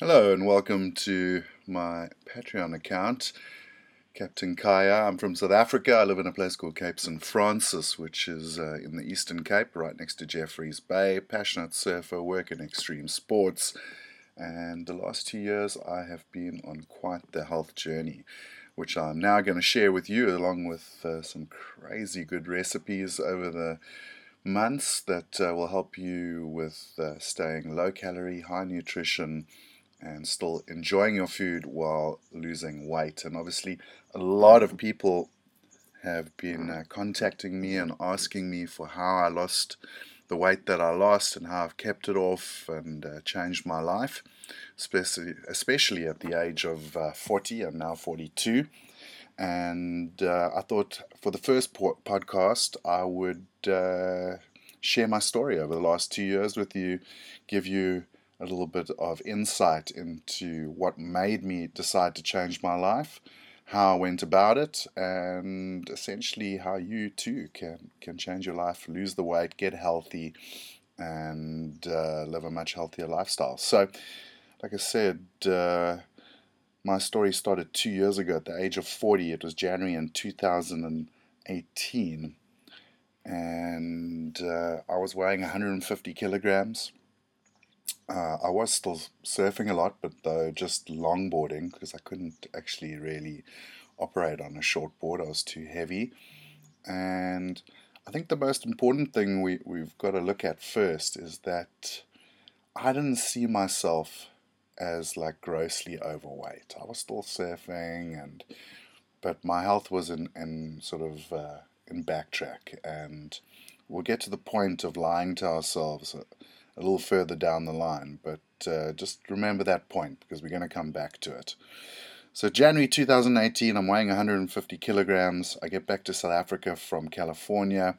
Hello and welcome to my Patreon account, Captain Kaya. I'm from South Africa. I live in a place called Cape St. Francis, which is uh, in the Eastern Cape, right next to Jeffreys Bay. Passionate surfer, work in extreme sports, and the last two years I have been on quite the health journey, which I'm now going to share with you, along with uh, some crazy good recipes over the months that uh, will help you with uh, staying low calorie, high nutrition and still enjoying your food while losing weight. And obviously, a lot of people have been uh, contacting me and asking me for how I lost the weight that I lost and how I've kept it off and uh, changed my life, especially, especially at the age of uh, 40. I'm now 42. And uh, I thought for the first po- podcast, I would uh, share my story over the last two years with you, give you a little bit of insight into what made me decide to change my life, how I went about it, and essentially how you too can can change your life, lose the weight, get healthy, and uh, live a much healthier lifestyle. So, like I said. Uh, my story started two years ago at the age of 40. It was January in 2018. And uh, I was weighing 150 kilograms. Uh, I was still surfing a lot, but though just longboarding because I couldn't actually really operate on a short board. I was too heavy. And I think the most important thing we, we've got to look at first is that I didn't see myself as like grossly overweight. I was still surfing and but my health was in, in sort of uh, in backtrack and we'll get to the point of lying to ourselves a little further down the line, but uh, just remember that point because we're going to come back to it. So, January 2018, I'm weighing 150 kilograms. I get back to South Africa from California,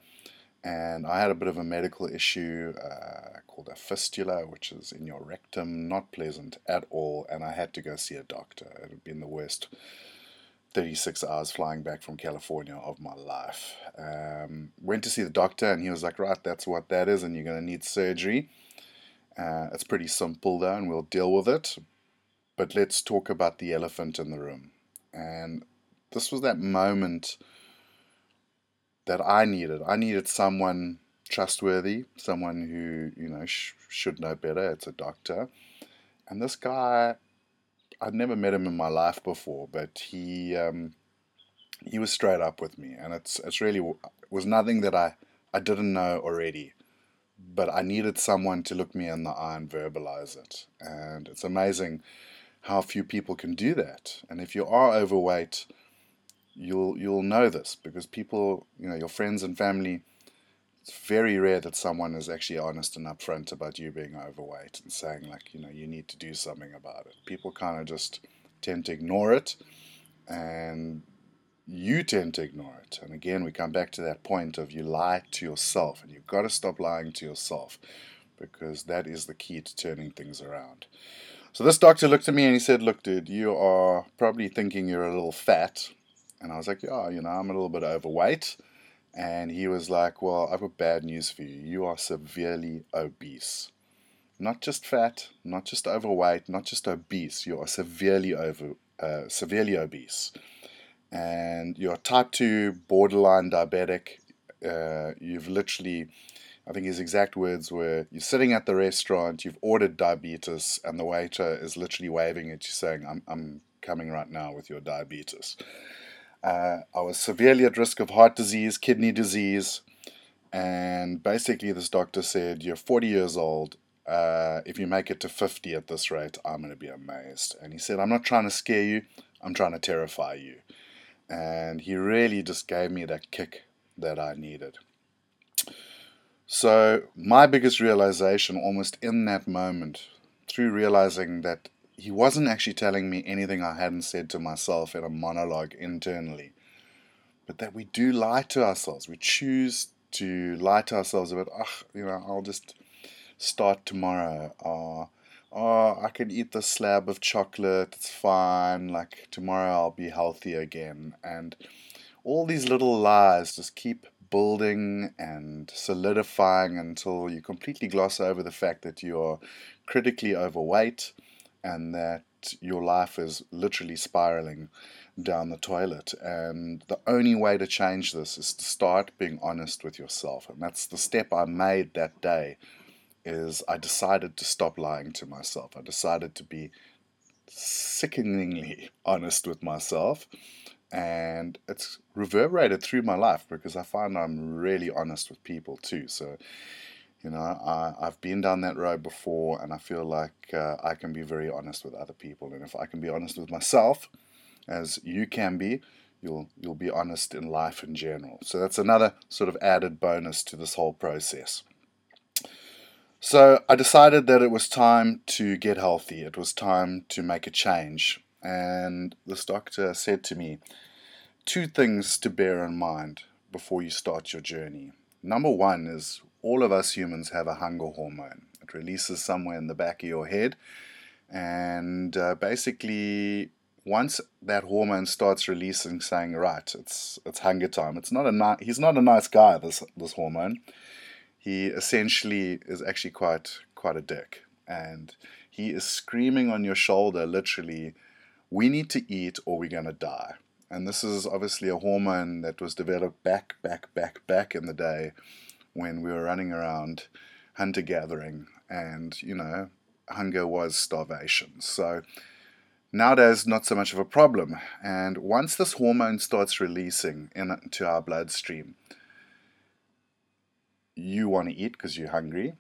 and I had a bit of a medical issue uh, called a fistula, which is in your rectum, not pleasant at all, and I had to go see a doctor. It had been the worst 36 hours flying back from California of my life. Um, went to see the doctor, and he was like, Right, that's what that is, and you're going to need surgery. Uh, it's pretty simple though, and we'll deal with it. But let's talk about the elephant in the room. And this was that moment that I needed. I needed someone trustworthy, someone who, you know, sh- should know better. It's a doctor. And this guy, I'd never met him in my life before, but he um, he was straight up with me, and it's it's really it was nothing that I I didn't know already but I needed someone to look me in the eye and verbalize it. And it's amazing how few people can do that. And if you are overweight, you'll you'll know this because people, you know, your friends and family, it's very rare that someone is actually honest and upfront about you being overweight and saying like, you know, you need to do something about it. People kind of just tend to ignore it and you tend to ignore it. And again, we come back to that point of you lie to yourself, and you've got to stop lying to yourself because that is the key to turning things around. So this doctor looked at me and he said, Look, dude, you are probably thinking you're a little fat. And I was like, Yeah, you know, I'm a little bit overweight. And he was like, Well, I've got bad news for you. You are severely obese. Not just fat, not just overweight, not just obese. You are severely over, uh, severely obese and you're type 2 borderline diabetic, uh, you've literally, I think his exact words were, you're sitting at the restaurant, you've ordered diabetes, and the waiter is literally waving at you saying, I'm, I'm coming right now with your diabetes. Uh, I was severely at risk of heart disease, kidney disease, and basically this doctor said, you're 40 years old, uh, if you make it to 50 at this rate, I'm going to be amazed. And he said, I'm not trying to scare you, I'm trying to terrify you and he really just gave me that kick that I needed. So, my biggest realization almost in that moment, through realizing that he wasn't actually telling me anything I hadn't said to myself in a monologue internally, but that we do lie to ourselves. We choose to lie to ourselves about, oh, you know, I'll just start tomorrow, or oh, I can eat the slab of chocolate, it's fine, like tomorrow I'll be healthy again. And all these little lies just keep building and solidifying until you completely gloss over the fact that you're critically overweight and that your life is literally spiraling down the toilet. And the only way to change this is to start being honest with yourself. And that's the step I made that day is I decided to stop lying to myself. I decided to be sickeningly honest with myself. And it's reverberated through my life because I find I'm really honest with people too. So, you know, I, I've been down that road before and I feel like uh, I can be very honest with other people. And if I can be honest with myself, as you can be, you'll you'll be honest in life in general. So that's another sort of added bonus to this whole process. So I decided that it was time to get healthy. It was time to make a change. And this doctor said to me, two things to bear in mind before you start your journey. Number one is all of us humans have a hunger hormone. It releases somewhere in the back of your head. And uh, basically, once that hormone starts releasing, saying, right, it's, it's hunger time, it's not a ni- he's not a nice guy, this, this hormone he essentially is actually quite quite a dick and he is screaming on your shoulder literally we need to eat or we're going to die and this is obviously a hormone that was developed back back back back in the day when we were running around hunter gathering and you know hunger was starvation so nowadays not so much of a problem and once this hormone starts releasing into our bloodstream you want to eat because you're hungry.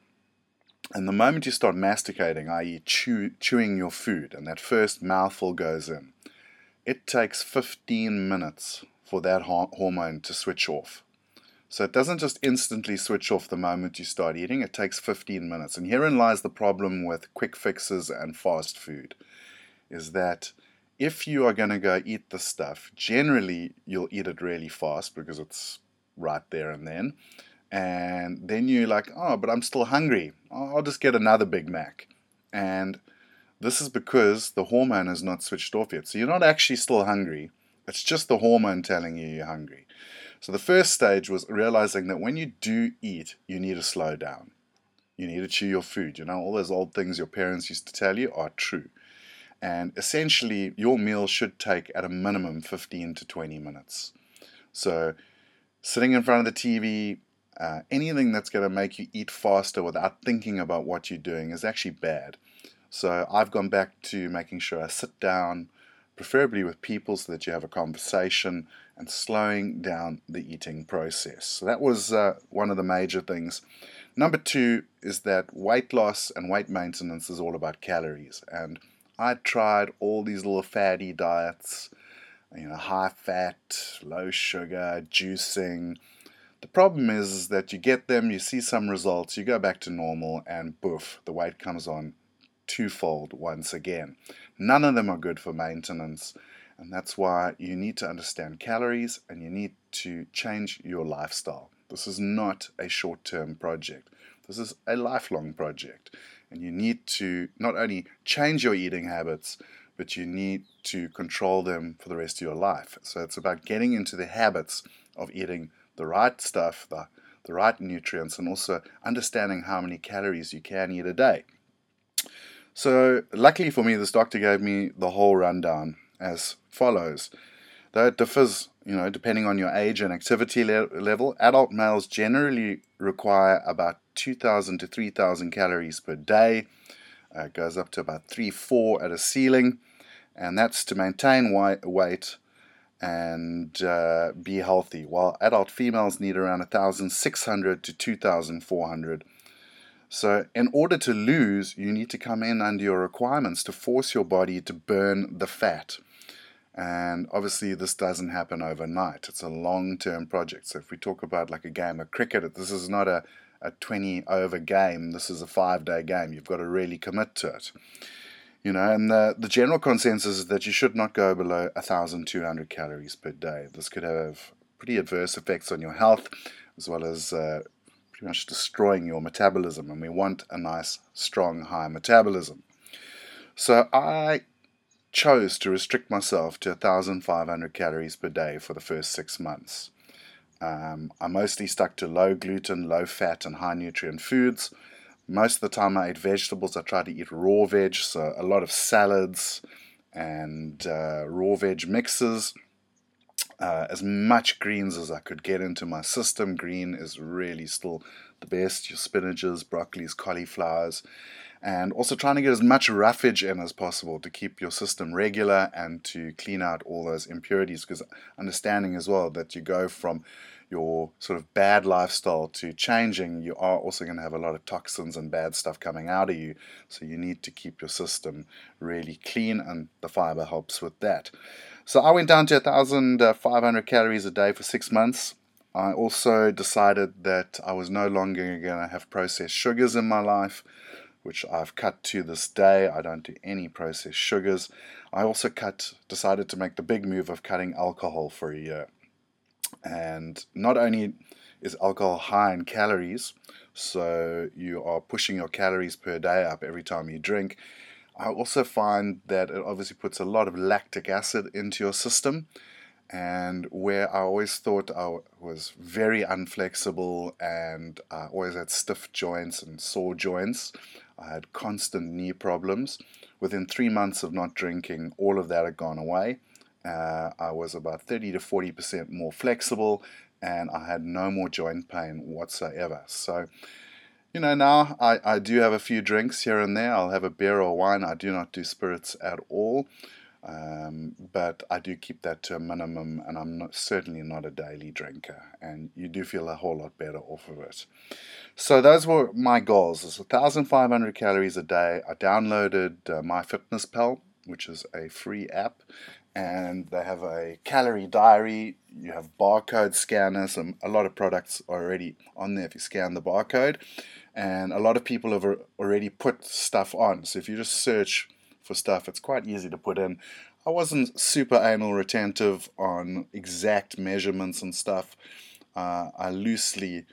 And the moment you start masticating, i.e., chew, chewing your food, and that first mouthful goes in, it takes 15 minutes for that hormone to switch off. So it doesn't just instantly switch off the moment you start eating, it takes 15 minutes. And herein lies the problem with quick fixes and fast food is that if you are going to go eat the stuff, generally you'll eat it really fast because it's right there and then and then you're like, oh, but I'm still hungry. I'll just get another Big Mac. And this is because the hormone is not switched off yet. So you're not actually still hungry. It's just the hormone telling you you're hungry. So the first stage was realizing that when you do eat, you need to slow down. You need to chew your food. You know, all those old things your parents used to tell you are true. And essentially, your meal should take at a minimum 15 to 20 minutes. So, sitting in front of the TV, uh, anything that's going to make you eat faster without thinking about what you're doing is actually bad. So I've gone back to making sure I sit down, preferably with people so that you have a conversation and slowing down the eating process. So that was uh, one of the major things. Number two is that weight loss and weight maintenance is all about calories. And I tried all these little fatty diets, you know, high fat, low sugar, juicing the problem is that you get them, you see some results, you go back to normal, and boof, the weight comes on twofold once again. None of them are good for maintenance, and that's why you need to understand calories and you need to change your lifestyle. This is not a short term project, this is a lifelong project. And you need to not only change your eating habits, but you need to control them for the rest of your life. So it's about getting into the habits of eating the right stuff, the, the right nutrients, and also understanding how many calories you can eat a day. So, luckily for me, this doctor gave me the whole rundown as follows. Though it differs, you know, depending on your age and activity le- level, adult males generally require about 2,000 to 3,000 calories per day. Uh, it goes up to about 3 4 at a ceiling, and that's to maintain weight and uh, be healthy, while adult females need around 1,600 to 2,400. So, in order to lose, you need to come in under your requirements to force your body to burn the fat. And obviously, this doesn't happen overnight. It's a long term project. So, if we talk about like a game of cricket, this is not a, a 20 over game, this is a five day game. You've got to really commit to it. You know, and the, the general consensus is that you should not go below 1,200 calories per day. This could have pretty adverse effects on your health, as well as uh, pretty much destroying your metabolism. And we want a nice, strong, high metabolism. So I chose to restrict myself to 1,500 calories per day for the first six months. Um, I mostly stuck to low gluten, low fat, and high nutrient foods most of the time I ate vegetables. I tried to eat raw veg, so a lot of salads and uh, raw veg mixes. Uh, as much greens as I could get into my system. Green is really still the best. Your spinaches, broccolis, cauliflowers, and also trying to get as much roughage in as possible to keep your system regular and to clean out all those impurities. Because understanding as well that you go from your sort of bad lifestyle to changing, you are also going to have a lot of toxins and bad stuff coming out of you. So you need to keep your system really clean, and the fiber helps with that. So I went down to 1,500 calories a day for six months. I also decided that I was no longer going to have processed sugars in my life, which I've cut to this day. I don't do any processed sugars. I also cut, decided to make the big move of cutting alcohol for a year. And not only is alcohol high in calories, so you are pushing your calories per day up every time you drink. I also find that it obviously puts a lot of lactic acid into your system. And where I always thought I was very unflexible and I always had stiff joints and sore joints, I had constant knee problems. Within three months of not drinking, all of that had gone away. Uh, I was about 30 to 40% more flexible and I had no more joint pain whatsoever. So, you know, now I, I do have a few drinks here and there. I'll have a beer or wine. I do not do spirits at all. Um, but I do keep that to a minimum, and I'm not, certainly not a daily drinker. And you do feel a whole lot better off of it. So those were my goals: it's 1,500 calories a day. I downloaded uh, MyFitnessPal, which is a free app, and they have a calorie diary. You have barcode scanners, and a lot of products are already on there if you scan the barcode. And a lot of people have already put stuff on. So if you just search for stuff, it's quite easy to put in. I wasn't super anal retentive on exact measurements and stuff. Uh, I loosely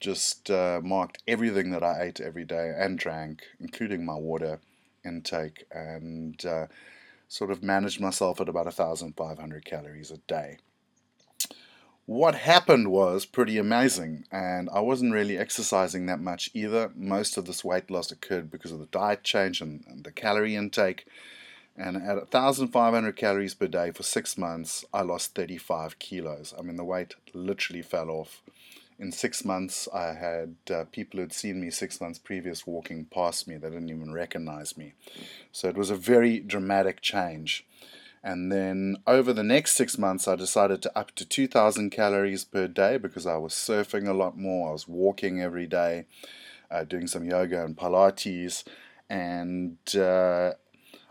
just uh, marked everything that I ate every day and drank, including my water intake, and uh, sort of managed myself at about 1,500 calories a day. What happened was pretty amazing, and I wasn't really exercising that much either. Most of this weight loss occurred because of the diet change and, and the calorie intake. And at 1,500 calories per day for six months, I lost 35 kilos. I mean, the weight literally fell off in six months, I had uh, people who'd seen me six months previous walking past me. They didn't even recognize me. So it was a very dramatic change. And then over the next six months, I decided to up to 2,000 calories per day because I was surfing a lot more. I was walking every day, uh, doing some yoga and Pilates. And uh,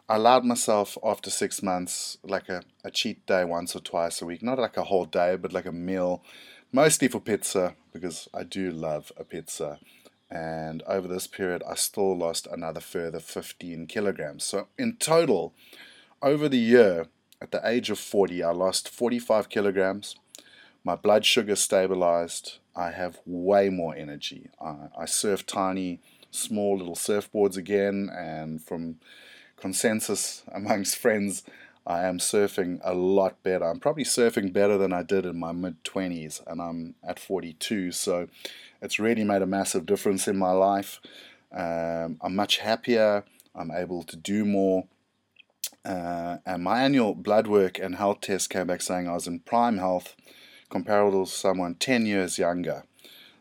I allowed myself after six months like a, a cheat day once or twice a week. Not like a whole day, but like a meal mostly for pizza because I do love a pizza. And over this period, I still lost another further 15 kilograms. So, in total, over the year, at the age of 40, I lost 45 kilograms. My blood sugar stabilized. I have way more energy. I, I surf tiny, small little surfboards again, and from consensus amongst friends, I am surfing a lot better. I'm probably surfing better than I did in my mid 20s, and I'm at 42, so it's really made a massive difference in my life. Um, I'm much happier, I'm able to do more. Uh, and my annual blood work and health test came back saying I was in prime health, comparable to someone 10 years younger.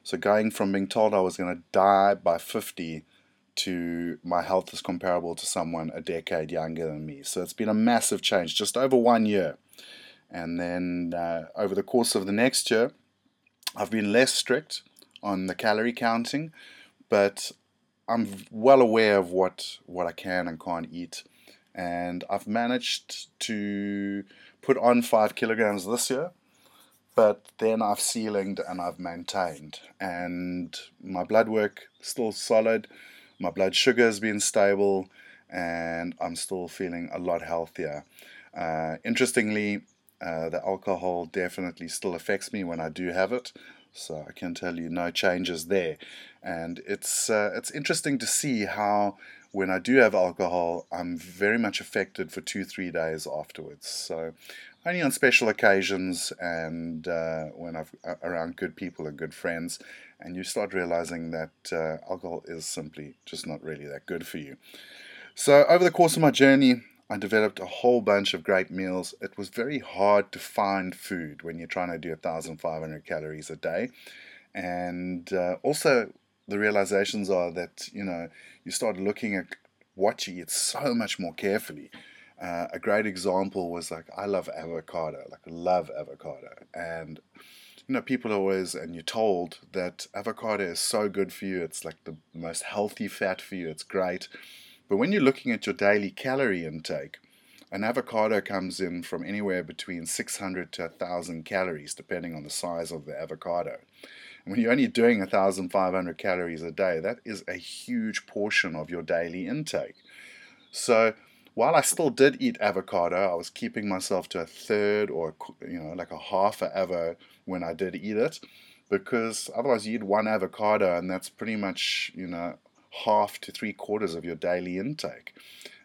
So, going from being told I was going to die by 50 to my health is comparable to someone a decade younger than me. So it's been a massive change, just over one year. And then uh, over the course of the next year, I've been less strict on the calorie counting, but I'm well aware of what, what I can and can't eat. And I've managed to put on five kilograms this year, but then I've ceilinged and I've maintained. And my blood work still solid my blood sugar has been stable and I'm still feeling a lot healthier. Uh, interestingly, uh, the alcohol definitely still affects me when I do have it, so I can tell you no changes there. And it's uh, it's interesting to see how when I do have alcohol, I'm very much affected for two three days afterwards. So only on special occasions and uh, when I've uh, around good people and good friends, and you start realizing that uh, alcohol is simply just not really that good for you. So, over the course of my journey, I developed a whole bunch of great meals. It was very hard to find food when you're trying to do 1,500 calories a day. And uh, also, the realizations are that, you know, you start looking at what you eat so much more carefully. Uh, a great example was like, I love avocado, like, love avocado. And, you know, people always, and you're told that avocado is so good for you, it's like the most healthy fat for you, it's great. But when you're looking at your daily calorie intake, an avocado comes in from anywhere between 600 to 1,000 calories, depending on the size of the avocado. When you're only doing 1,500 calories a day, that is a huge portion of your daily intake. So while I still did eat avocado, I was keeping myself to a third or you know like a half a avo when I did eat it, because otherwise you eat one avocado and that's pretty much you know half to three quarters of your daily intake.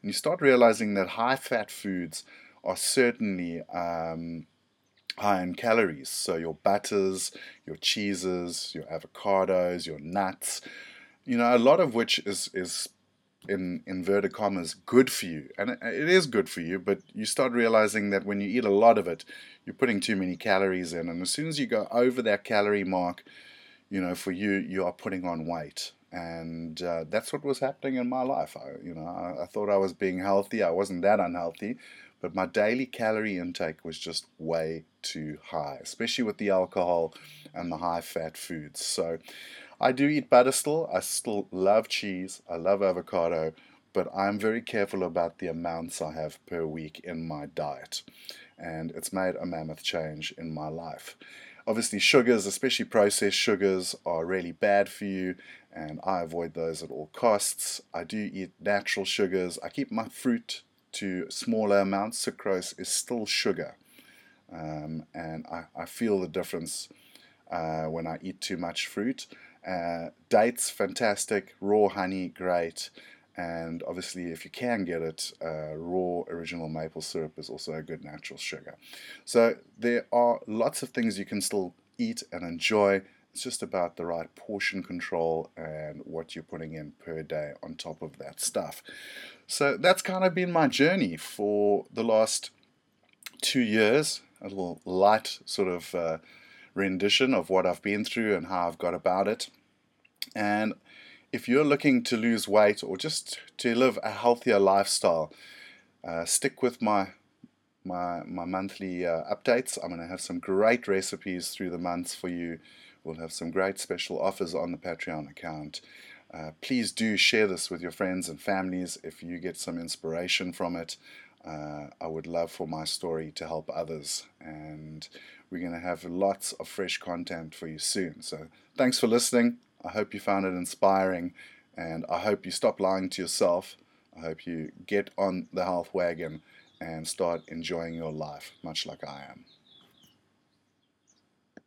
And you start realizing that high fat foods are certainly um, high in calories. So your batters, your cheeses, your avocados, your nuts, you know, a lot of which is, is in inverted commas good for you and it, is good for you but you start realizing that when you eat a lot of it you're putting too many calories in and as soon as you go over that calorie mark you know for you you are putting on weight and uh, that's what was happening in my life. I, you know, I, I, thought I was being healthy. I wasn't that unhealthy, but my daily calorie intake was just way too high, especially with the alcohol and the high fat foods. So, I do eat butter still. I still love cheese. I love avocado, but I'm very careful about the amounts I have per week in my diet, and it's made a mammoth change in my life. Obviously, sugars, especially processed sugars, are really bad for you, and I avoid those at all costs. I do eat natural sugars. I keep my fruit to smaller amounts. Sucrose is still sugar, um, and I, I, feel the difference uh, when I eat too much fruit. Uh, dates, fantastic. Raw honey, great. And obviously, if you can get it, uh, raw original maple syrup is also a good natural sugar. So there are lots of things you can still eat and enjoy. It's just about the right portion control and what you're putting in per day on top of that stuff. So that's kind of been my journey for the last two years. A little light sort of uh, rendition of what I've been through and how I've got about it. And if you're looking to lose weight or just to live a healthier lifestyle, uh, stick with my my my monthly uh, updates. I'm going to have some great recipes through the months for you. We'll have some great special offers on the Patreon account. Uh, please do share this with your friends and families if you get some inspiration from it. Uh, I would love for my story to help others, and we're going to have lots of fresh content for you soon. So, thanks for listening. I hope you found it inspiring, and I hope you stop lying to yourself. I hope you get on the health wagon and start enjoying your life, much like I am.